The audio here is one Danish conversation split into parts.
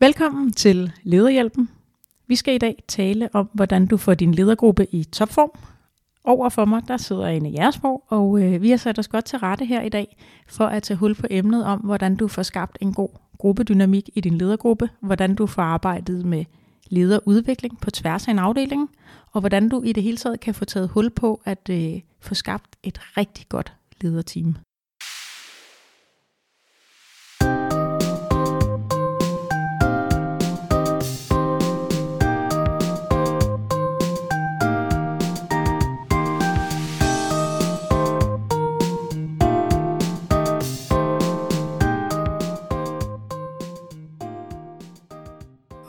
Velkommen til Lederhjælpen. Vi skal i dag tale om, hvordan du får din ledergruppe i topform. Over for mig, der sidder en af Jersborg, og øh, vi har sat os godt til rette her i dag for at tage hul på emnet om, hvordan du får skabt en god gruppedynamik i din ledergruppe, hvordan du får arbejdet med lederudvikling på tværs af en afdeling, og hvordan du i det hele taget kan få taget hul på at øh, få skabt et rigtig godt lederteam.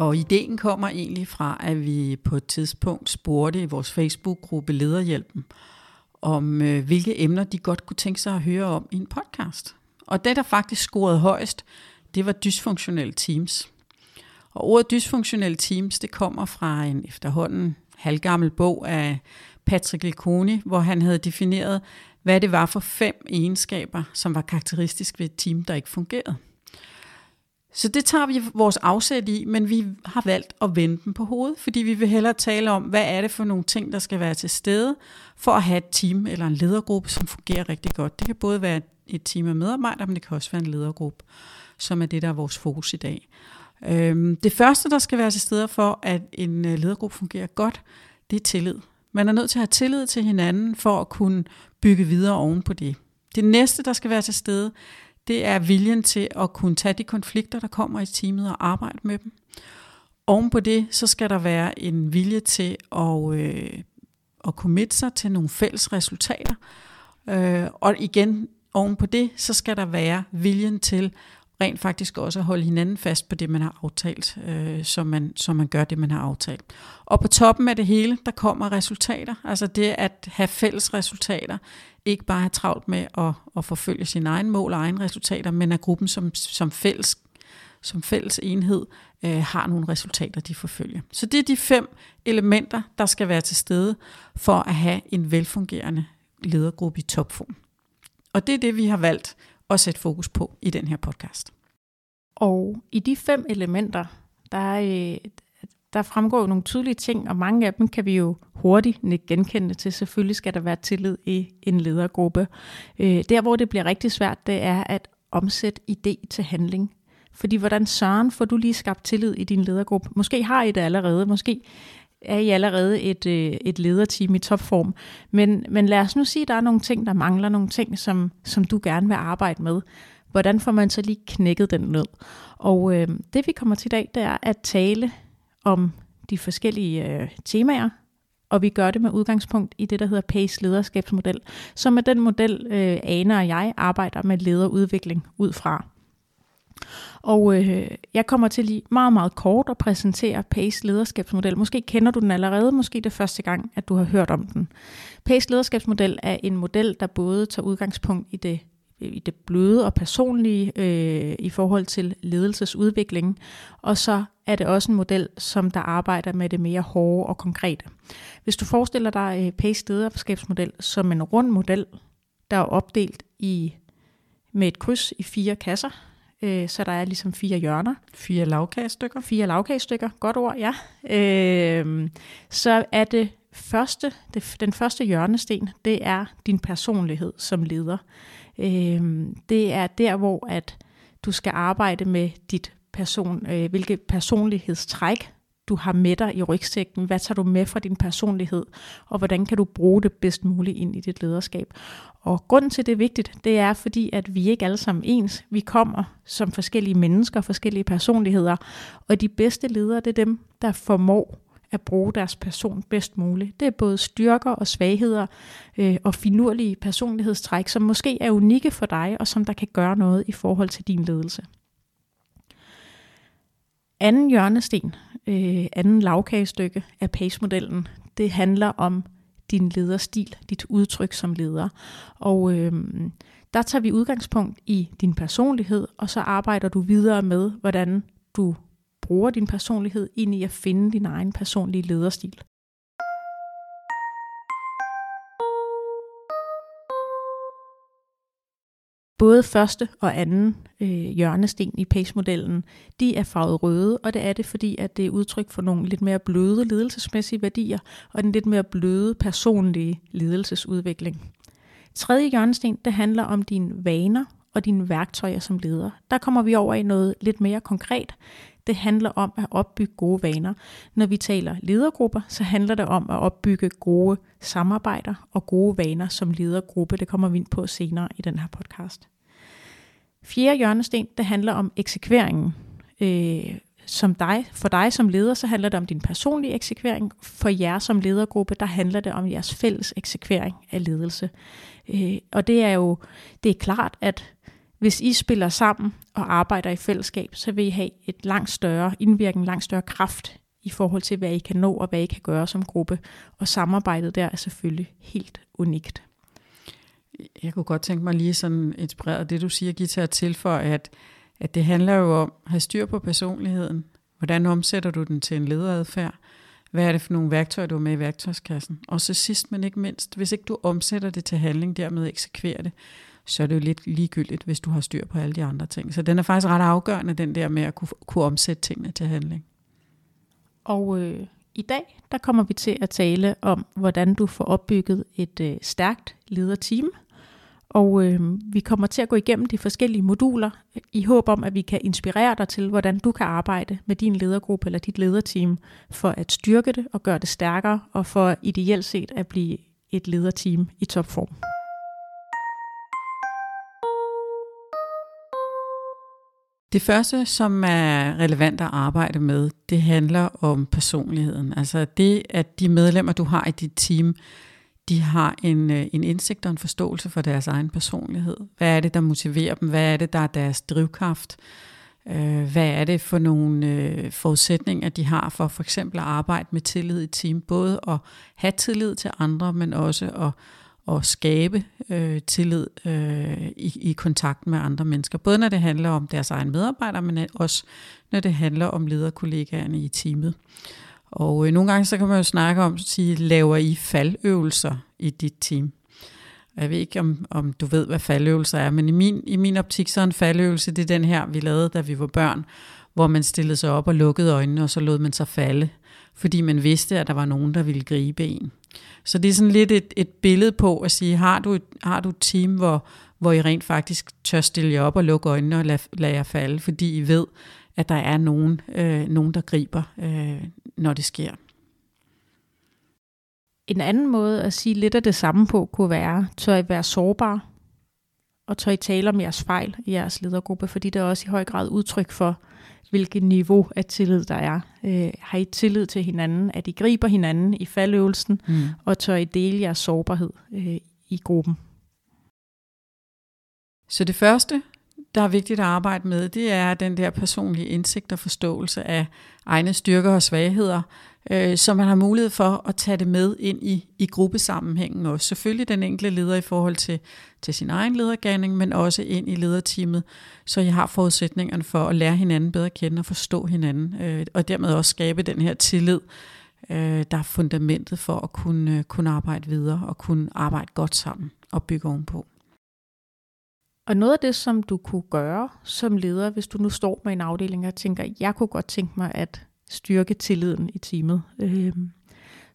Og ideen kommer egentlig fra, at vi på et tidspunkt spurgte i vores Facebook-gruppe Lederhjælpen, om øh, hvilke emner de godt kunne tænke sig at høre om i en podcast. Og det, der faktisk scorede højst, det var dysfunktionelle teams. Og ordet dysfunktionelle teams, det kommer fra en efterhånden halvgammel bog af Patrick Leconi, hvor han havde defineret, hvad det var for fem egenskaber, som var karakteristisk ved et team, der ikke fungerede. Så det tager vi vores afsæt i, men vi har valgt at vende den på hovedet, fordi vi vil hellere tale om, hvad er det for nogle ting, der skal være til stede, for at have et team eller en ledergruppe, som fungerer rigtig godt. Det kan både være et team af medarbejdere, men det kan også være en ledergruppe, som er det, der er vores fokus i dag. Øhm, det første, der skal være til stede for, at en øh, ledergruppe fungerer godt, det er tillid. Man er nødt til at have tillid til hinanden, for at kunne bygge videre oven på det. Det næste, der skal være til stede, det er viljen til at kunne tage de konflikter, der kommer i teamet og arbejde med dem. Oven på det, så skal der være en vilje til at, øh, at committe sig til nogle fælles resultater. Øh, og igen, oven på det, så skal der være viljen til rent faktisk også at holde hinanden fast på det, man har aftalt, øh, så, man, så man gør det, man har aftalt. Og på toppen af det hele, der kommer resultater. Altså det at have fælles resultater, ikke bare have travlt med at, at forfølge sine egne mål og egne resultater, men at gruppen som, som, fælles, som fælles enhed øh, har nogle resultater, de forfølger. Så det er de fem elementer, der skal være til stede for at have en velfungerende ledergruppe i topform. Og det er det, vi har valgt at sætte fokus på i den her podcast. Og i de fem elementer, der, øh, der fremgår jo nogle tydelige ting, og mange af dem kan vi jo hurtigt genkende til. Selvfølgelig skal der være tillid i en ledergruppe. Øh, der, hvor det bliver rigtig svært, det er at omsætte idé til handling. Fordi hvordan søren får du lige skabt tillid i din ledergruppe? Måske har I det allerede, måske er I allerede et, øh, et lederteam i topform. Men, men lad os nu sige, at der er nogle ting, der mangler, nogle ting, som, som du gerne vil arbejde med. Hvordan får man så lige knækket den ned? Og øh, det vi kommer til i dag, det er at tale om de forskellige øh, temaer, og vi gør det med udgangspunkt i det, der hedder PACE lederskabsmodel, som er den model, øh, Ane og jeg arbejder med lederudvikling ud fra. Og øh, jeg kommer til lige meget, meget kort at præsentere PACE lederskabsmodel. Måske kender du den allerede, måske det første gang, at du har hørt om den. PACE lederskabsmodel er en model, der både tager udgangspunkt i det i det bløde og personlige øh, i forhold til ledelsesudvikling. Og så er det også en model, som der arbejder med det mere hårde og konkrete. Hvis du forestiller dig øh, PACE lederskabsmodel som en rund model, der er opdelt i med et kryds i fire kasser, øh, så der er ligesom fire hjørner. Fire lavkagestykker. Fire lavkagestykker, godt ord, ja. Øh, så er det første, det, den første hjørnesten, det er din personlighed som leder. Øh, det er der, hvor at du skal arbejde med dit person, øh, hvilke personlighedstræk du har med dig i rygsækken. Hvad tager du med fra din personlighed, og hvordan kan du bruge det bedst muligt ind i dit lederskab? Og grunden til, det er vigtigt, det er fordi, at vi ikke alle sammen ens. Vi kommer som forskellige mennesker, forskellige personligheder, og de bedste ledere, det er dem, der formår at bruge deres person bedst muligt. Det er både styrker og svagheder øh, og finurlige personlighedstræk, som måske er unikke for dig, og som der kan gøre noget i forhold til din ledelse. Anden hjørnesten, øh, anden lavkagestykke af PACE-modellen, det handler om din lederstil, dit udtryk som leder. Og øh, der tager vi udgangspunkt i din personlighed, og så arbejder du videre med, hvordan du bruger din personlighed ind i at finde din egen personlige lederstil. Både første og anden øh, hjørnesten i PACE-modellen, de er farvet røde, og det er det, fordi at det er udtryk for nogle lidt mere bløde ledelsesmæssige værdier, og den lidt mere bløde personlige ledelsesudvikling. Tredje hjørnesten, det handler om dine vaner og dine værktøjer som leder. Der kommer vi over i noget lidt mere konkret. Det handler om at opbygge gode vaner. Når vi taler ledergrupper, så handler det om at opbygge gode samarbejder og gode vaner som ledergruppe. Det kommer vi ind på senere i den her podcast. Fjerde hjørnesten, det handler om eksekveringen. Øh, som dig, for dig som leder, så handler det om din personlige eksekvering. For jer som ledergruppe, der handler det om jeres fælles eksekvering af ledelse. Øh, og det er jo det er klart, at hvis I spiller sammen og arbejder i fællesskab, så vil I have et langt større indvirkning, langt større kraft i forhold til, hvad I kan nå og hvad I kan gøre som gruppe. Og samarbejdet der er selvfølgelig helt unikt. Jeg kunne godt tænke mig lige sådan inspireret det, du siger, Gita, at tilføje, at, at det handler jo om at have styr på personligheden. Hvordan omsætter du den til en lederadfærd? Hvad er det for nogle værktøjer, du har med i værktøjskassen? Og så sidst, men ikke mindst, hvis ikke du omsætter det til handling, dermed eksekverer det, så er det jo lidt ligegyldigt, hvis du har styr på alle de andre ting. Så den er faktisk ret afgørende, den der med at kunne, kunne omsætte tingene til handling. Og øh, i dag, der kommer vi til at tale om, hvordan du får opbygget et øh, stærkt lederteam. Og øh, vi kommer til at gå igennem de forskellige moduler i håb om, at vi kan inspirere dig til, hvordan du kan arbejde med din ledergruppe eller dit lederteam for at styrke det og gøre det stærkere, og for ideelt set at blive et lederteam i topform. Det første, som er relevant at arbejde med, det handler om personligheden. Altså det, at de medlemmer, du har i dit team, de har en, øh, en indsigt og en forståelse for deres egen personlighed. Hvad er det, der motiverer dem? Hvad er det, der er deres drivkraft? Øh, hvad er det for nogle øh, forudsætninger, de har for for eksempel at arbejde med tillid i team? Både at have tillid til andre, men også at at skabe øh, tillid øh, i, i kontakt med andre mennesker. Både når det handler om deres egen medarbejdere, men også når det handler om lederkollegaerne i teamet. Og øh, nogle gange så kan man jo snakke om, at sige, laver I faldøvelser i dit team? Jeg ved ikke, om, om du ved, hvad faldøvelser er, men i min, i min optik så er en faldøvelse, det er den her, vi lavede, da vi var børn, hvor man stillede sig op og lukkede øjnene, og så lod man sig falde, fordi man vidste, at der var nogen, der ville gribe en. Så det er sådan lidt et, et billede på at sige, har du et, har du et team, hvor, hvor I rent faktisk tør stille jer op og lukke øjnene og lade, lade jer falde, fordi I ved, at der er nogen, øh, nogen der griber, øh, når det sker. En anden måde at sige lidt af det samme på kunne være, tør I være sårbare, og tør I tale om jeres fejl i jeres ledergruppe, fordi det er også i høj grad udtryk for, hvilket niveau af tillid der er. Øh, har I tillid til hinanden, at I griber hinanden i faldøvelsen, mm. og tør I dele jeres sårbarhed øh, i gruppen? Så det første, der er vigtigt at arbejde med, det er den der personlige indsigt og forståelse af egne styrker og svagheder, øh, så man har mulighed for at tage det med ind i, i gruppesammenhængen også. Selvfølgelig den enkelte leder i forhold til, til sin egen ledergærning, men også ind i lederteamet, så I har forudsætningerne for at lære hinanden bedre at kende og forstå hinanden, øh, og dermed også skabe den her tillid, øh, der er fundamentet for at kunne, øh, kunne arbejde videre og kunne arbejde godt sammen og bygge ovenpå. Og noget af det, som du kunne gøre som leder, hvis du nu står med en afdeling og tænker, jeg kunne godt tænke mig at styrke tilliden i teamet, øh,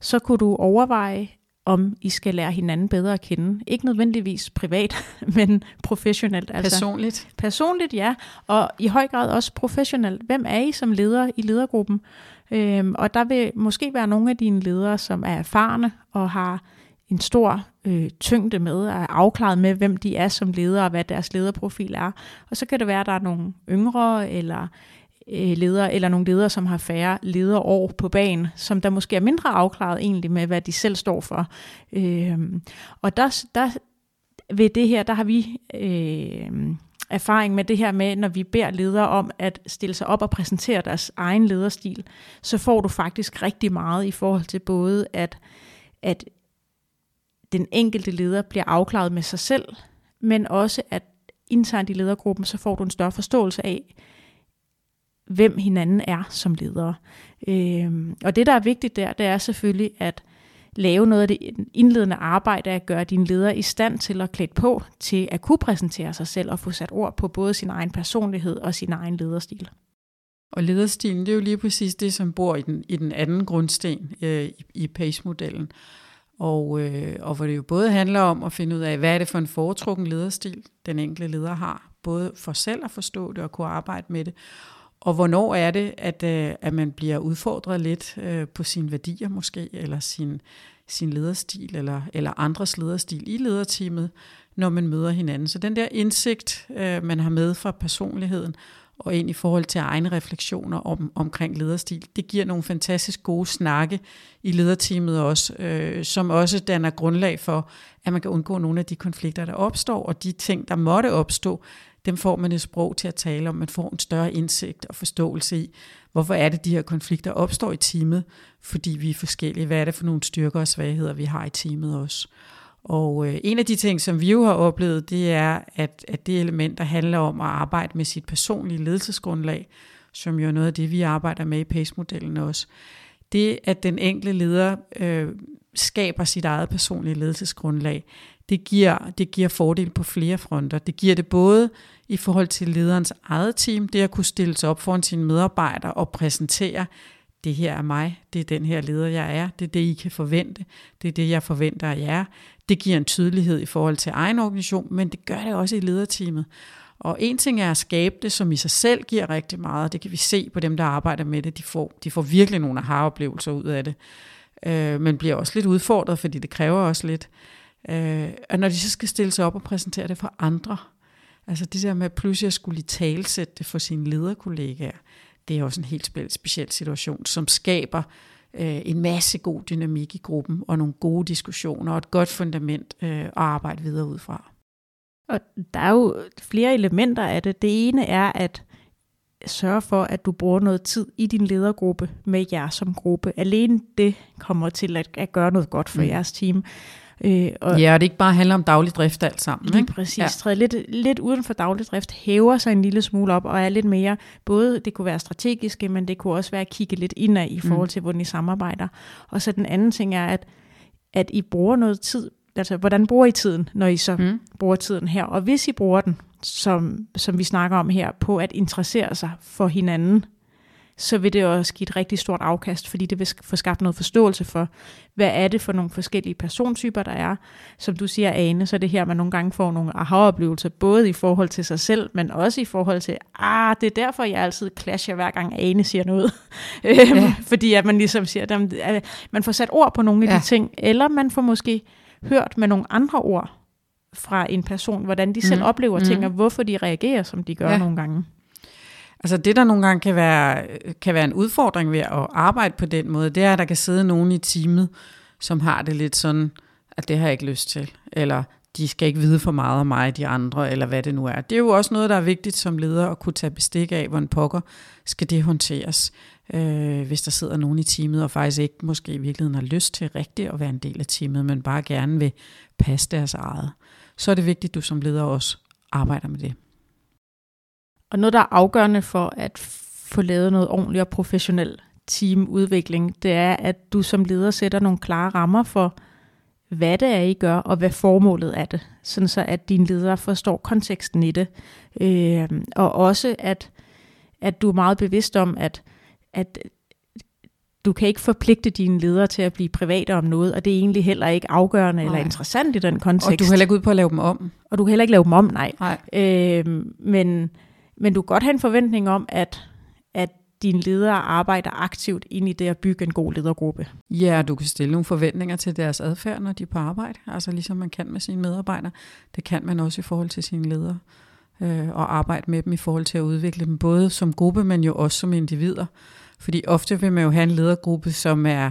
så kunne du overveje, om I skal lære hinanden bedre at kende. Ikke nødvendigvis privat, men professionelt. Altså, personligt? Personligt, ja. Og i høj grad også professionelt. Hvem er I som leder i ledergruppen? Øhm, og der vil måske være nogle af dine ledere, som er erfarne og har en stor øh, tyngde med, og er afklaret med, hvem de er som ledere, og hvad deres lederprofil er. Og så kan det være, at der er nogle yngre, eller øh, ledere, eller nogle ledere, som har færre lederår på banen, som der måske er mindre afklaret egentlig med, hvad de selv står for. Øh, og der, der ved det her, der har vi øh, erfaring med det her med, når vi beder ledere om at stille sig op og præsentere deres egen lederstil, så får du faktisk rigtig meget i forhold til både at, at den enkelte leder bliver afklaret med sig selv, men også at internt i ledergruppen, så får du en større forståelse af, hvem hinanden er som ledere. Øhm, og det, der er vigtigt der, det er selvfølgelig, at lave noget af det indledende arbejde at gøre din leder i stand til at klæde på til at kunne præsentere sig selv og få sat ord på både sin egen personlighed og sin egen lederstil. Og lederstilen, det er jo lige præcis det, som bor i den, i den anden grundsten øh, i, i PACE-modellen. Og, øh, og hvor det jo både handler om at finde ud af, hvad er det for en foretrukken lederstil, den enkelte leder har, både for selv at forstå det og kunne arbejde med det, og hvornår er det, at, øh, at man bliver udfordret lidt øh, på sine værdier måske, eller sin, sin lederstil, eller, eller andres lederstil i lederteamet, når man møder hinanden. Så den der indsigt, øh, man har med fra personligheden, og ind i forhold til egne refleksioner om, omkring lederstil. Det giver nogle fantastisk gode snakke i lederteamet også, øh, som også danner grundlag for, at man kan undgå nogle af de konflikter, der opstår, og de ting, der måtte opstå, dem får man et sprog til at tale om. Man får en større indsigt og forståelse i, hvorfor er det, de her konflikter opstår i teamet, fordi vi er forskellige. Hvad er det for nogle styrker og svagheder, vi har i teamet også? Og øh, en af de ting, som vi jo har oplevet, det er, at, at det element, der handler om at arbejde med sit personlige ledelsesgrundlag, som jo er noget af det, vi arbejder med i PACE-modellen også, det at den enkelte leder øh, skaber sit eget personlige ledelsesgrundlag, det giver, det giver fordel på flere fronter. Det giver det både i forhold til lederens eget team, det at kunne stille sig op foran sine medarbejdere og præsentere, det her er mig, det er den her leder, jeg er, det er det, I kan forvente, det er det, jeg forventer af jer. Det giver en tydelighed i forhold til egen organisation, men det gør det også i lederteamet. Og en ting er at skabe det, som i sig selv giver rigtig meget. Det kan vi se på dem, der arbejder med det. De får, de får virkelig nogle aha-oplevelser ud af det. Øh, men bliver også lidt udfordret, fordi det kræver også lidt. Øh, og når de så skal stille sig op og præsentere det for andre, altså det der med pludselig at skulle talsætte det for sine lederkollegaer, det er også en helt speciel situation, som skaber øh, en masse god dynamik i gruppen, og nogle gode diskussioner, og et godt fundament øh, at arbejde videre ud fra. Og der er jo flere elementer af det. Det ene er at sørge for, at du bruger noget tid i din ledergruppe med jer som gruppe. Alene det kommer til at, at gøre noget godt for mm. jeres team. Øh, og ja, og det ikke bare handler om daglig drift alt sammen. Lige ikke? præcis. Ja. Træde lidt, lidt uden for daglig drift, hæver sig en lille smule op og er lidt mere, både det kunne være strategiske, men det kunne også være at kigge lidt indad i forhold mm. til, hvordan I samarbejder. Og så den anden ting er, at, at I bruger noget tid, altså hvordan bruger I tiden, når I så mm. bruger tiden her? Og hvis I bruger den, som, som vi snakker om her, på at interessere sig for hinanden, så vil det også give et rigtig stort afkast, fordi det vil få skabt noget forståelse for, hvad er det for nogle forskellige persontyper, der er. Som du siger, Ane, så er det her, man nogle gange får nogle aha-oplevelser, både i forhold til sig selv, men også i forhold til, ah, det er derfor, jeg altid clasher, hver gang Ane siger noget. Øhm, ja. fordi at man ligesom siger, at man får sat ord på nogle af ja. de ting, eller man får måske hørt med nogle andre ord fra en person, hvordan de selv mm. oplever mm. ting, og hvorfor de reagerer, som de gør ja. nogle gange. Altså det, der nogle gange kan være, kan være en udfordring ved at arbejde på den måde, det er, at der kan sidde nogen i teamet, som har det lidt sådan, at det har jeg ikke lyst til, eller de skal ikke vide for meget om mig, de andre, eller hvad det nu er. Det er jo også noget, der er vigtigt som leder at kunne tage bestik af, hvordan pokker skal det håndteres, øh, hvis der sidder nogen i teamet, og faktisk ikke måske i virkeligheden har lyst til rigtigt at være en del af teamet, men bare gerne vil passe deres eget. Så er det vigtigt, at du som leder også arbejder med det. Og noget, der er afgørende for at få lavet noget ordentligt og professionel teamudvikling, det er, at du som leder sætter nogle klare rammer for, hvad det er, I gør, og hvad formålet er det. Sådan så, at dine ledere forstår konteksten i det. Øh, og også, at, at du er meget bevidst om, at, at du kan ikke forpligte dine ledere til at blive private om noget, og det er egentlig heller ikke afgørende nej. eller interessant i den kontekst. Og du kan heller ikke ud på at lave dem om. Og du kan heller ikke lave dem om, nej. nej. Øh, men men du kan godt have en forventning om, at, at dine ledere arbejder aktivt ind i det at bygge en god ledergruppe. Ja, du kan stille nogle forventninger til deres adfærd, når de er på arbejde. Altså ligesom man kan med sine medarbejdere. Det kan man også i forhold til sine ledere. Øh, og arbejde med dem i forhold til at udvikle dem, både som gruppe, men jo også som individer. Fordi ofte vil man jo have en ledergruppe, som er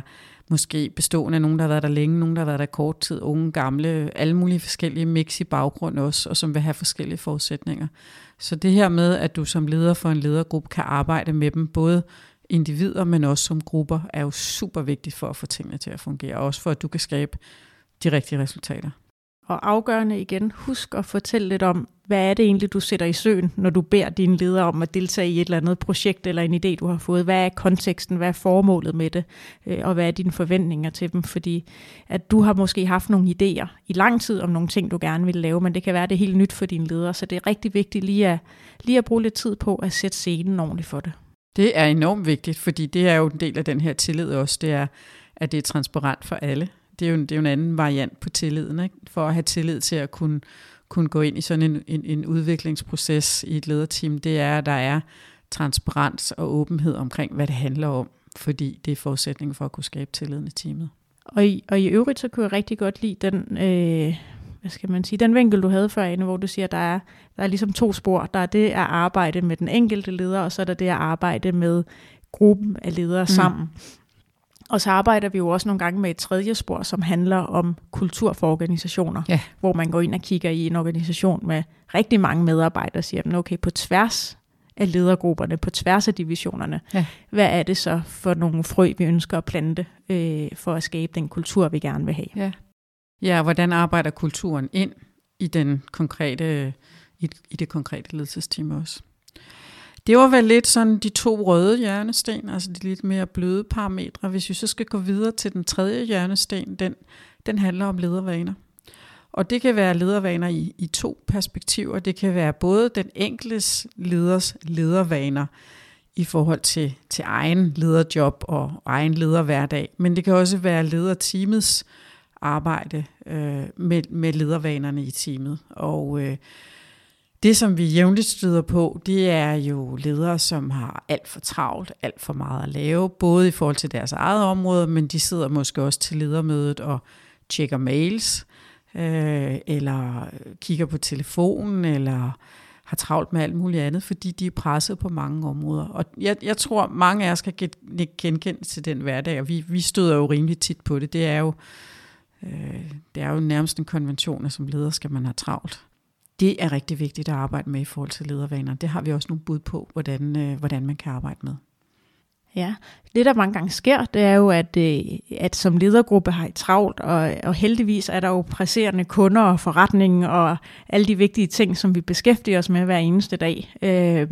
måske bestående af nogen, der har været der længe, nogen, der har været der kort tid, unge, gamle, alle mulige forskellige mix i baggrund også, og som vil have forskellige forudsætninger. Så det her med, at du som leder for en ledergruppe kan arbejde med dem, både individer, men også som grupper, er jo super vigtigt for at få tingene til at fungere, og også for at du kan skabe de rigtige resultater og afgørende igen, husk at fortælle lidt om, hvad er det egentlig, du sætter i søen, når du beder dine ledere om at deltage i et eller andet projekt eller en idé, du har fået. Hvad er konteksten, hvad er formålet med det, øh, og hvad er dine forventninger til dem? Fordi at du har måske haft nogle idéer i lang tid om nogle ting, du gerne vil lave, men det kan være, det er helt nyt for dine ledere, så det er rigtig vigtigt lige at, lige at bruge lidt tid på at sætte scenen ordentligt for det. Det er enormt vigtigt, fordi det er jo en del af den her tillid også, det er, at det er transparent for alle. Det er jo, det er jo en anden variant på tilliden, ikke? for at have tillid til at kunne, kunne gå ind i sådan en, en, en udviklingsproces i et lederteam, det er, at der er transparens og åbenhed omkring, hvad det handler om, fordi det er forudsætningen for at kunne skabe tilliden i teamet. Og i, og i øvrigt, så kunne jeg rigtig godt lide den, øh, hvad skal man sige, den vinkel, du havde før, Anne, hvor du siger, at der er, der er ligesom to spor. Der er det at arbejde med den enkelte leder, og så er der det at arbejde med gruppen af ledere mm. sammen. Og så arbejder vi jo også nogle gange med et tredje spor, som handler om kultur for organisationer, ja. hvor man går ind og kigger i en organisation med rigtig mange medarbejdere og siger, okay, på tværs af ledergrupperne, på tværs af divisionerne, ja. hvad er det så for nogle frø, vi ønsker at plante øh, for at skabe den kultur, vi gerne vil have? Ja. ja, hvordan arbejder kulturen ind i, den konkrete, i, i det konkrete ledelsesteam også? Det var vel lidt sådan de to røde hjørnesten, altså de lidt mere bløde parametre. Hvis vi så skal gå videre til den tredje hjørnesten, den, den handler om ledervaner. Og det kan være ledervaner i, i to perspektiver. Det kan være både den enkeltes leders ledervaner i forhold til, til egen lederjob og egen lederhverdag, men det kan også være lederteamets arbejde øh, med, med ledervanerne i teamet. Og øh, det, som vi jævnligt støder på, det er jo ledere, som har alt for travlt, alt for meget at lave, både i forhold til deres eget område, men de sidder måske også til ledermødet og tjekker mails, øh, eller kigger på telefonen, eller har travlt med alt muligt andet, fordi de er presset på mange områder. Og jeg, jeg tror, mange af os kan genkende til den hverdag, og vi, vi støder jo rimelig tit på det. Det er jo, øh, det er jo nærmest en konvention, at som leder skal man have travlt det er rigtig vigtigt at arbejde med i forhold til ledervaner. Det har vi også nogle bud på, hvordan, øh, hvordan man kan arbejde med. Ja, det der mange gange sker, det er jo, at, øh, at som ledergruppe har I travlt, og, og heldigvis er der jo presserende kunder og forretning og alle de vigtige ting, som vi beskæftiger os med hver eneste dag. Øh,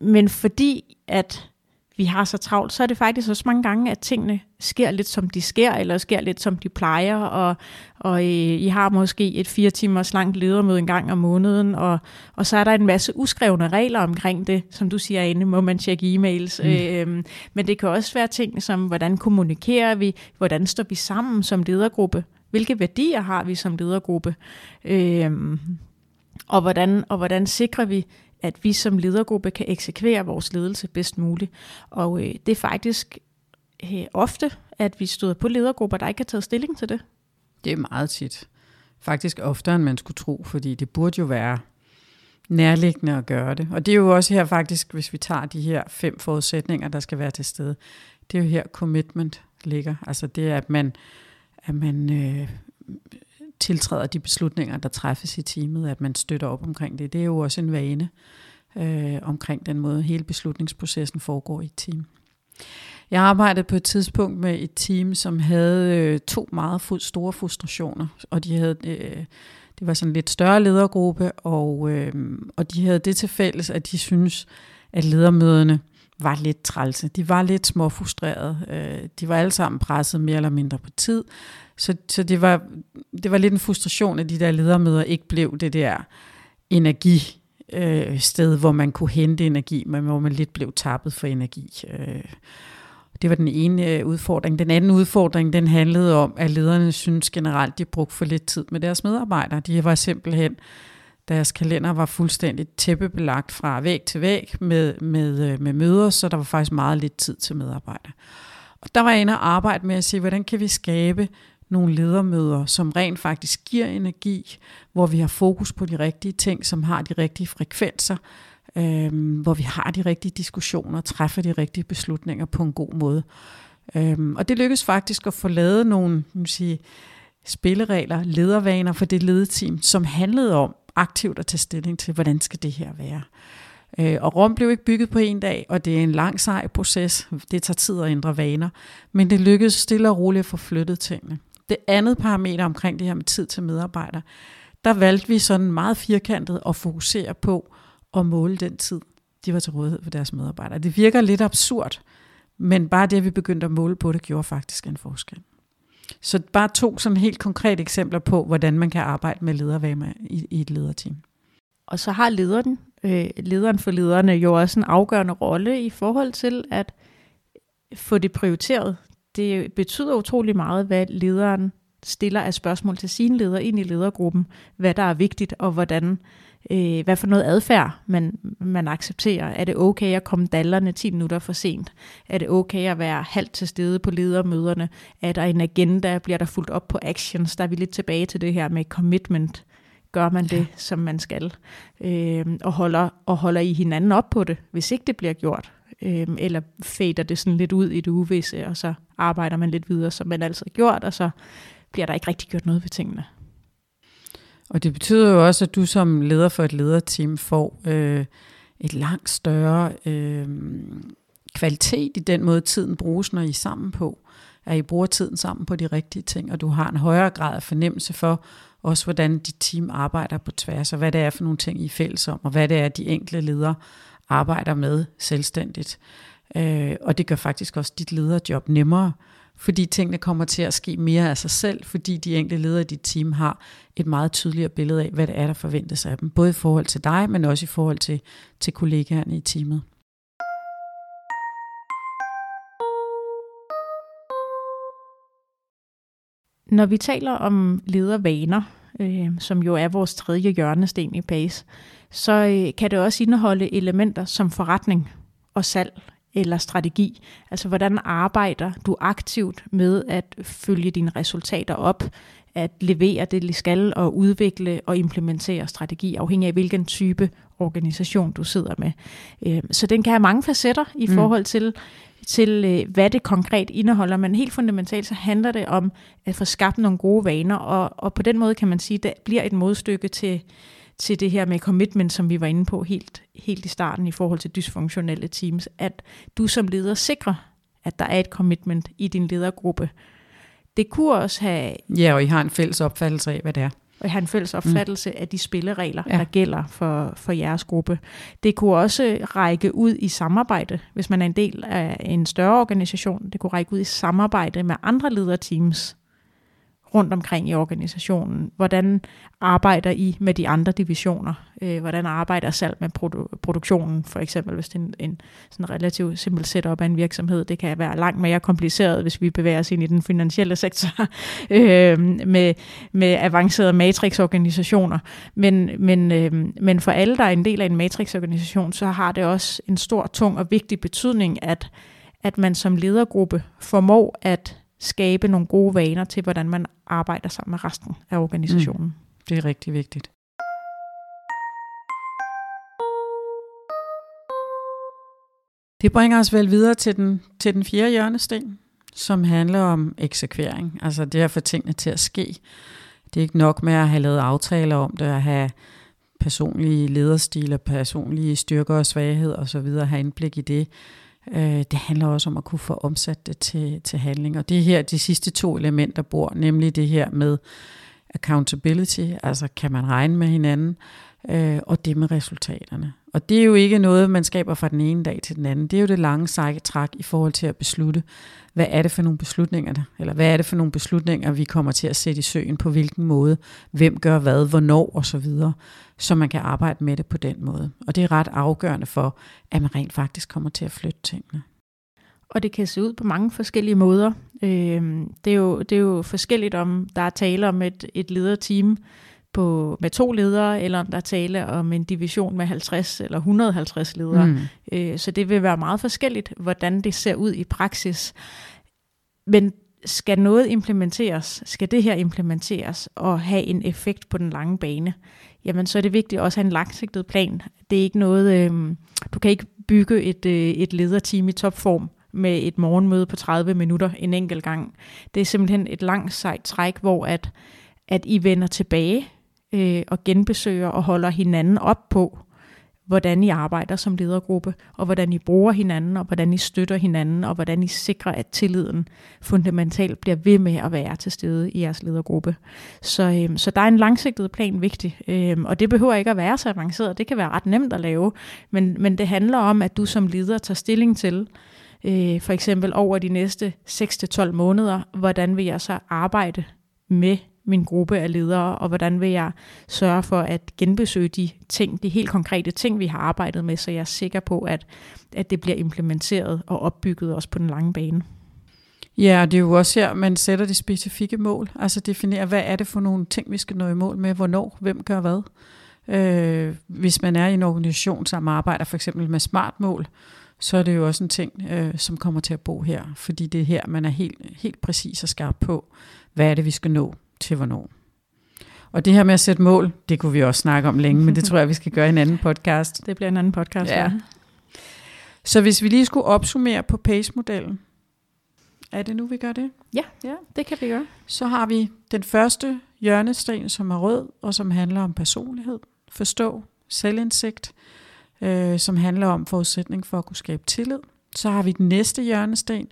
men fordi at vi har så travlt, så er det faktisk også mange gange, at tingene sker lidt som de sker, eller sker lidt som de plejer, og, og I, I har måske et fire timers langt ledermøde en gang om måneden, og, og så er der en masse uskrevne regler omkring det, som du siger, inde må man tjekke e-mails, mm. øhm, men det kan også være ting som, hvordan kommunikerer vi, hvordan står vi sammen som ledergruppe, hvilke værdier har vi som ledergruppe, øhm, og, hvordan, og hvordan sikrer vi, at vi som ledergruppe kan eksekvere vores ledelse bedst muligt. Og øh, det er faktisk øh, ofte, at vi støder på ledergrupper, der ikke har taget stilling til det. Det er meget tit. Faktisk oftere, end man skulle tro, fordi det burde jo være nærliggende at gøre det. Og det er jo også her faktisk, hvis vi tager de her fem forudsætninger, der skal være til stede, det er jo her commitment ligger. Altså det er, at man, at man øh, tiltræder de beslutninger, der træffes i teamet, at man støtter op omkring det. Det er jo også en vane øh, omkring den måde, hele beslutningsprocessen foregår i et team. Jeg arbejdede på et tidspunkt med et team, som havde øh, to meget store frustrationer, og de havde... Øh, det var sådan en lidt større ledergruppe, og, øh, og de havde det til fælles, at de synes, at ledermøderne var lidt trælse. De var lidt småfrustrerede. Øh, de var alle sammen presset mere eller mindre på tid. Så, så det, var, det var lidt en frustration, at de der ledermøder ikke blev det der energi øh, sted, hvor man kunne hente energi, men hvor man lidt blev tappet for energi. Øh, det var den ene øh, udfordring. Den anden udfordring, den handlede om, at lederne synes generelt, de brugte for lidt tid med deres medarbejdere. De var simpelthen, deres kalender var fuldstændig tæppebelagt fra væg til væg med, med, øh, med møder, så der var faktisk meget lidt tid til medarbejdere. Og der var jeg inde og arbejde med at se, hvordan kan vi skabe nogle ledermøder, som rent faktisk giver energi, hvor vi har fokus på de rigtige ting, som har de rigtige frekvenser, øh, hvor vi har de rigtige diskussioner, og træffer de rigtige beslutninger på en god måde. Øh, og det lykkedes faktisk at få lavet nogle sige, spilleregler, ledervaner for det ledeteam, som handlede om aktivt at tage stilling til, hvordan skal det her være. Øh, og Rom blev ikke bygget på en dag, og det er en lang sej proces. Det tager tid at ændre vaner. Men det lykkedes stille og roligt at få flyttet tingene. Det andet parameter omkring det her med tid til medarbejder, der valgte vi sådan meget firkantet at fokusere på at måle den tid, de var til rådighed for deres medarbejdere. Det virker lidt absurd, men bare det, at vi begyndte at måle på det, gjorde faktisk en forskel. Så bare to sådan helt konkrete eksempler på, hvordan man kan arbejde med ledervaner i, i et lederteam. Og så har lederen, øh, lederen for lederne jo også en afgørende rolle i forhold til at få det prioriteret. Det betyder utrolig meget, hvad lederen stiller af spørgsmål til sine ledere ind i ledergruppen, hvad der er vigtigt og hvordan øh, hvad for noget adfærd man, man accepterer. Er det okay at komme dallerne 10 minutter for sent? Er det okay at være halvt til stede på ledermøderne? Er der en agenda? Bliver der fuldt op på actions? Der er vi lidt tilbage til det her med commitment. Gør man det, ja. som man skal? Øh, og, holder, og holder I hinanden op på det, hvis ikke det bliver gjort? Øh, eller fader det sådan lidt ud i det uvisse, og så arbejder man lidt videre, som man altid har gjort, og så bliver der ikke rigtig gjort noget ved tingene. Og det betyder jo også, at du som leder for et lederteam får øh, et langt større øh, kvalitet i den måde, tiden bruges, når I er sammen på. At I bruger tiden sammen på de rigtige ting, og du har en højere grad af fornemmelse for også, hvordan dit team arbejder på tværs, og hvad det er for nogle ting, I er fælles om, og hvad det er, de enkelte ledere arbejder med selvstændigt. Øh, og det gør faktisk også dit lederjob nemmere, fordi tingene kommer til at ske mere af sig selv, fordi de enkelte ledere i dit team har et meget tydeligere billede af, hvad det er, der forventes af dem. Både i forhold til dig, men også i forhold til, til kollegaerne i teamet. Når vi taler om ledervaner, øh, som jo er vores tredje hjørnesten i PACE, så øh, kan det også indeholde elementer som forretning og salg eller strategi. Altså hvordan arbejder du aktivt med at følge dine resultater op, at levere det, de skal, og udvikle og implementere strategi, afhængig af hvilken type organisation du sidder med. Øh, så den kan have mange facetter i mm. forhold til, til øh, hvad det konkret indeholder, men helt fundamentalt så handler det om at få skabt nogle gode vaner, og, og på den måde kan man sige, at det bliver et modstykke til, til det her med commitment, som vi var inde på helt, helt i starten i forhold til dysfunktionelle teams, at du som leder sikrer, at der er et commitment i din ledergruppe. Det kunne også have... Ja, og I har en fælles opfattelse af, hvad det er. Og har en fælles mm. opfattelse mm. af de spilleregler, ja. der gælder for, for jeres gruppe. Det kunne også række ud i samarbejde, hvis man er en del af en større organisation. Det kunne række ud i samarbejde med andre lederteams, rundt omkring i organisationen? Hvordan arbejder I med de andre divisioner? Øh, hvordan arbejder salg med produ- produktionen, for eksempel, hvis det er en, en sådan relativt simpel setup af en virksomhed? Det kan være langt mere kompliceret, hvis vi bevæger os ind i den finansielle sektor øh, med, med avancerede matrixorganisationer. Men, men, øh, men for alle, der er en del af en matrixorganisation, så har det også en stor, tung og vigtig betydning, at, at man som ledergruppe formår at skabe nogle gode vaner til, hvordan man arbejder sammen med resten af organisationen. Mm. Det er rigtig vigtigt. Det bringer os vel videre til den, til den fjerde hjørnesten, som handler om eksekvering. Altså det at få tingene til at ske. Det er ikke nok med at have lavet aftaler om det, at have personlige lederstil personlige styrker og svagheder osv., have indblik i det. Øh, det handler også om at kunne få omsat det til, til handling. Og det er her de sidste to elementer bor, nemlig det her med accountability, altså kan man regne med hinanden, øh, og det med resultaterne. Og det er jo ikke noget, man skaber fra den ene dag til den anden. Det er jo det lange seje træk i forhold til at beslutte, hvad er det for nogle beslutninger, der, eller hvad er det for nogle beslutninger, vi kommer til at sætte i søen, på hvilken måde, hvem gør hvad, hvornår osv., så man kan arbejde med det på den måde. Og det er ret afgørende for, at man rent faktisk kommer til at flytte tingene. Og det kan se ud på mange forskellige måder. Øh, det, er jo, det er jo forskelligt, om der er tale om et, et lederteam, på, med to ledere, eller om der er tale om en division med 50 eller 150 ledere. Mm. Øh, så det vil være meget forskelligt, hvordan det ser ud i praksis. Men skal noget implementeres, skal det her implementeres og have en effekt på den lange bane, jamen så er det vigtigt også at have en langsigtet plan. Det er ikke noget, øh, du kan ikke bygge et, øh, et lederteam i topform med et morgenmøde på 30 minutter en enkelt gang. Det er simpelthen et langt sejt træk, hvor at, at I vender tilbage øh, og genbesøger og holder hinanden op på, hvordan I arbejder som ledergruppe, og hvordan I bruger hinanden, og hvordan I støtter hinanden, og hvordan I sikrer, at tilliden fundamentalt bliver ved med at være til stede i jeres ledergruppe. Så, øhm, så der er en langsigtet plan vigtig, øhm, og det behøver ikke at være så avanceret. Det kan være ret nemt at lave, men, men det handler om, at du som leder tager stilling til, øh, for eksempel over de næste 6-12 måneder, hvordan vil jeg så arbejde med min gruppe af ledere, og hvordan vil jeg sørge for at genbesøge de ting, de helt konkrete ting, vi har arbejdet med, så jeg er sikker på, at, at det bliver implementeret og opbygget også på den lange bane. Ja, det er jo også her, man sætter de specifikke mål. Altså definerer, hvad er det for nogle ting, vi skal nå i mål med, hvornår, hvem gør hvad. Øh, hvis man er i en organisation, som arbejder for eksempel med smartmål, så er det jo også en ting, øh, som kommer til at bo her. Fordi det er her, man er helt, helt præcis og skarp på, hvad er det, vi skal nå til hvornår. Og det her med at sætte mål, det kunne vi også snakke om længe, men det tror jeg, vi skal gøre i en anden podcast. Det bliver en anden podcast, ja. ja. Så hvis vi lige skulle opsummere på PACE-modellen, er det nu, vi gør det? Ja, ja, det kan vi gøre. Så har vi den første hjørnesten, som er rød, og som handler om personlighed, forstå, selvindsigt, øh, som handler om forudsætning for at kunne skabe tillid. Så har vi den næste hjørnesten,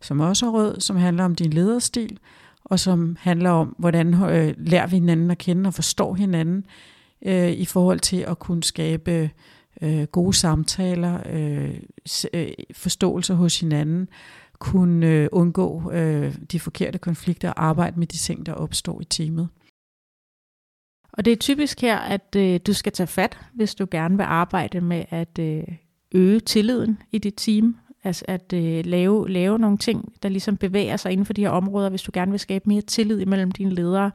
som også er rød, som handler om din lederstil, og som handler om, hvordan øh, lærer vi hinanden at kende og forstår hinanden øh, i forhold til at kunne skabe øh, gode samtaler, øh, øh, forståelse hos hinanden, kunne øh, undgå øh, de forkerte konflikter og arbejde med de ting, der opstår i teamet. Og det er typisk her, at øh, du skal tage fat, hvis du gerne vil arbejde med at øh, øge tilliden i dit team, Altså at øh, lave, lave nogle ting, der ligesom bevæger sig inden for de her områder, hvis du gerne vil skabe mere tillid imellem dine ledere.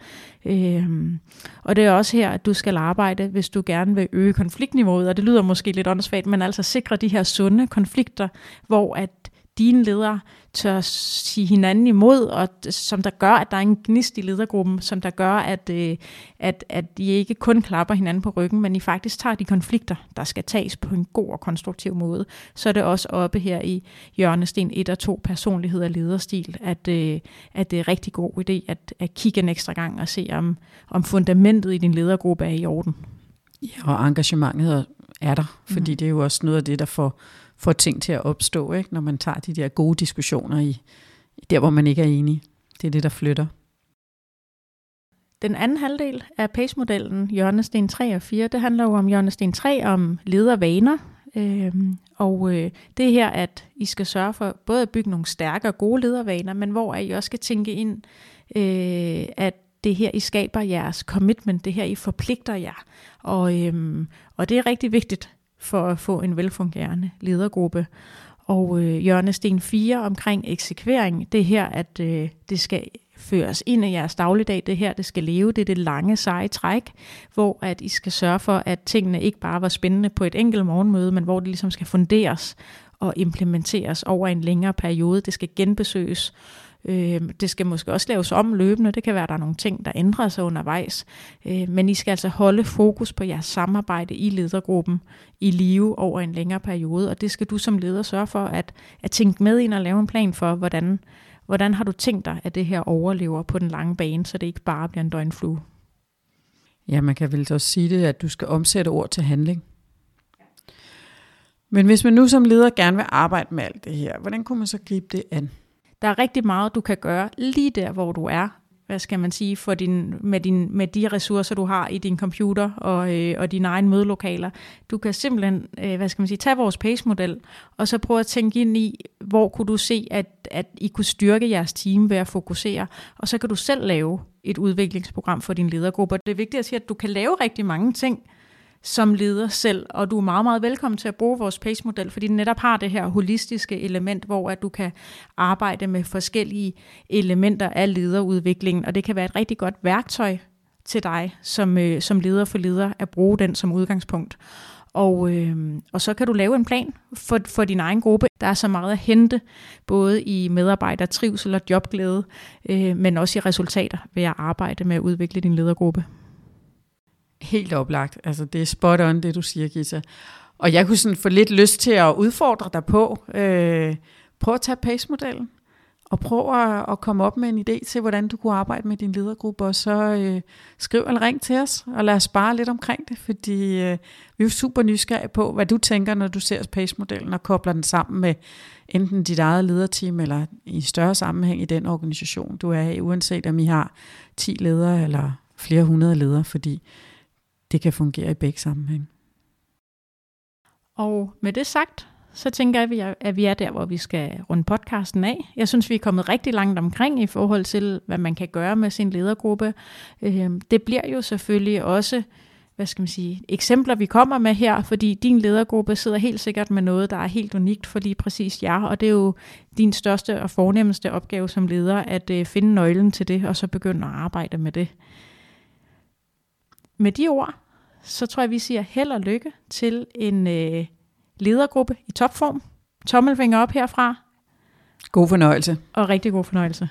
Øhm, og det er også her, at du skal arbejde, hvis du gerne vil øge konfliktniveauet, og det lyder måske lidt åndssvagt, men altså sikre de her sunde konflikter, hvor at dine ledere tør sige hinanden imod, og som der gør, at der er en gnist i ledergruppen, som der gør, at, øh, at, at de ikke kun klapper hinanden på ryggen, men I faktisk tager de konflikter, der skal tages på en god og konstruktiv måde. Så er det også oppe her i hjørnesten 1 og 2, personlighed og lederstil, at, øh, at det er en rigtig god idé at, at kigge en ekstra gang og se, om, om fundamentet i din ledergruppe er i orden. Ja, og engagementet er der, fordi mm. det er jo også noget af det, der får får ting til at opstå, ikke? når man tager de der gode diskussioner i der, hvor man ikke er enig. Det er det, der flytter. Den anden halvdel af PACE-modellen, hjørnesten 3 og 4, det handler jo om hjørnesten 3 om ledervaner. Øhm, og øh, det her, at I skal sørge for både at bygge nogle stærke og gode ledervaner, men hvor I også skal tænke ind, øh, at det her, I skaber jeres commitment, det her, I forpligter jer. Og, øhm, og det er rigtig vigtigt, for at få en velfungerende ledergruppe. Og øh, hjørnesten 4 omkring eksekvering, det er her, at øh, det skal føres ind i jeres dagligdag, det her, det skal leve, det er det lange, seje træk, hvor at I skal sørge for, at tingene ikke bare var spændende på et enkelt morgenmøde, men hvor det ligesom skal funderes og implementeres over en længere periode. Det skal genbesøges, Øh, det skal måske også laves om løbende. Det kan være, at der er nogle ting, der ændrer sig undervejs. Øh, men I skal altså holde fokus på jeres samarbejde i ledergruppen i live over en længere periode. Og det skal du som leder sørge for at, at tænke med ind og lave en plan for, hvordan, hvordan har du tænkt dig, at det her overlever på den lange bane, så det ikke bare bliver en døgnflue. Ja, man kan vel også sige det, at du skal omsætte ord til handling. Men hvis man nu som leder gerne vil arbejde med alt det her, hvordan kunne man så gribe det an? Der er rigtig meget, du kan gøre lige der, hvor du er. Hvad skal man sige, for din, med, din, med de ressourcer, du har i din computer og, øh, og dine egne mødelokaler. Du kan simpelthen, øh, hvad skal man sige, tage vores PACE-model, og så prøve at tænke ind i, hvor kunne du se, at, at I kunne styrke jeres team ved at fokusere, og så kan du selv lave et udviklingsprogram for din ledergruppe. Det er vigtigt at sige, at du kan lave rigtig mange ting, som leder selv, og du er meget, meget velkommen til at bruge vores PACE-model, fordi den netop har det her holistiske element, hvor at du kan arbejde med forskellige elementer af lederudviklingen, og det kan være et rigtig godt værktøj til dig som, øh, som leder for leder at bruge den som udgangspunkt. Og, øh, og så kan du lave en plan for, for din egen gruppe. Der er så meget at hente, både i medarbejdertrivsel og jobglæde, øh, men også i resultater ved at arbejde med at udvikle din ledergruppe. Helt oplagt. Altså, det er spot on, det du siger, Gita. Og jeg kunne sådan få lidt lyst til at udfordre dig på. Øh, prøv at tage pace-modellen, og prøv at, at komme op med en idé til, hvordan du kunne arbejde med din ledergruppe, og så øh, skriv eller ring til os, og lad os spare lidt omkring det, fordi øh, vi er super nysgerrige på, hvad du tænker, når du ser PACE-modellen, og kobler den sammen med enten dit eget lederteam, eller i større sammenhæng i den organisation, du er i, uanset om I har 10 ledere eller flere hundrede ledere, fordi det kan fungere i begge sammenhæng. Og med det sagt, så tænker jeg, at vi er der, hvor vi skal runde podcasten af. Jeg synes, vi er kommet rigtig langt omkring i forhold til, hvad man kan gøre med sin ledergruppe. Øhm, det bliver jo selvfølgelig også hvad skal man sige, eksempler, vi kommer med her, fordi din ledergruppe sidder helt sikkert med noget, der er helt unikt for lige præcis jer, og det er jo din største og fornemmeste opgave som leder, at øh, finde nøglen til det, og så begynde at arbejde med det. Med de ord, så tror jeg, vi siger held og lykke til en øh, ledergruppe i topform. Tommelfinger op herfra. God fornøjelse. Og rigtig god fornøjelse.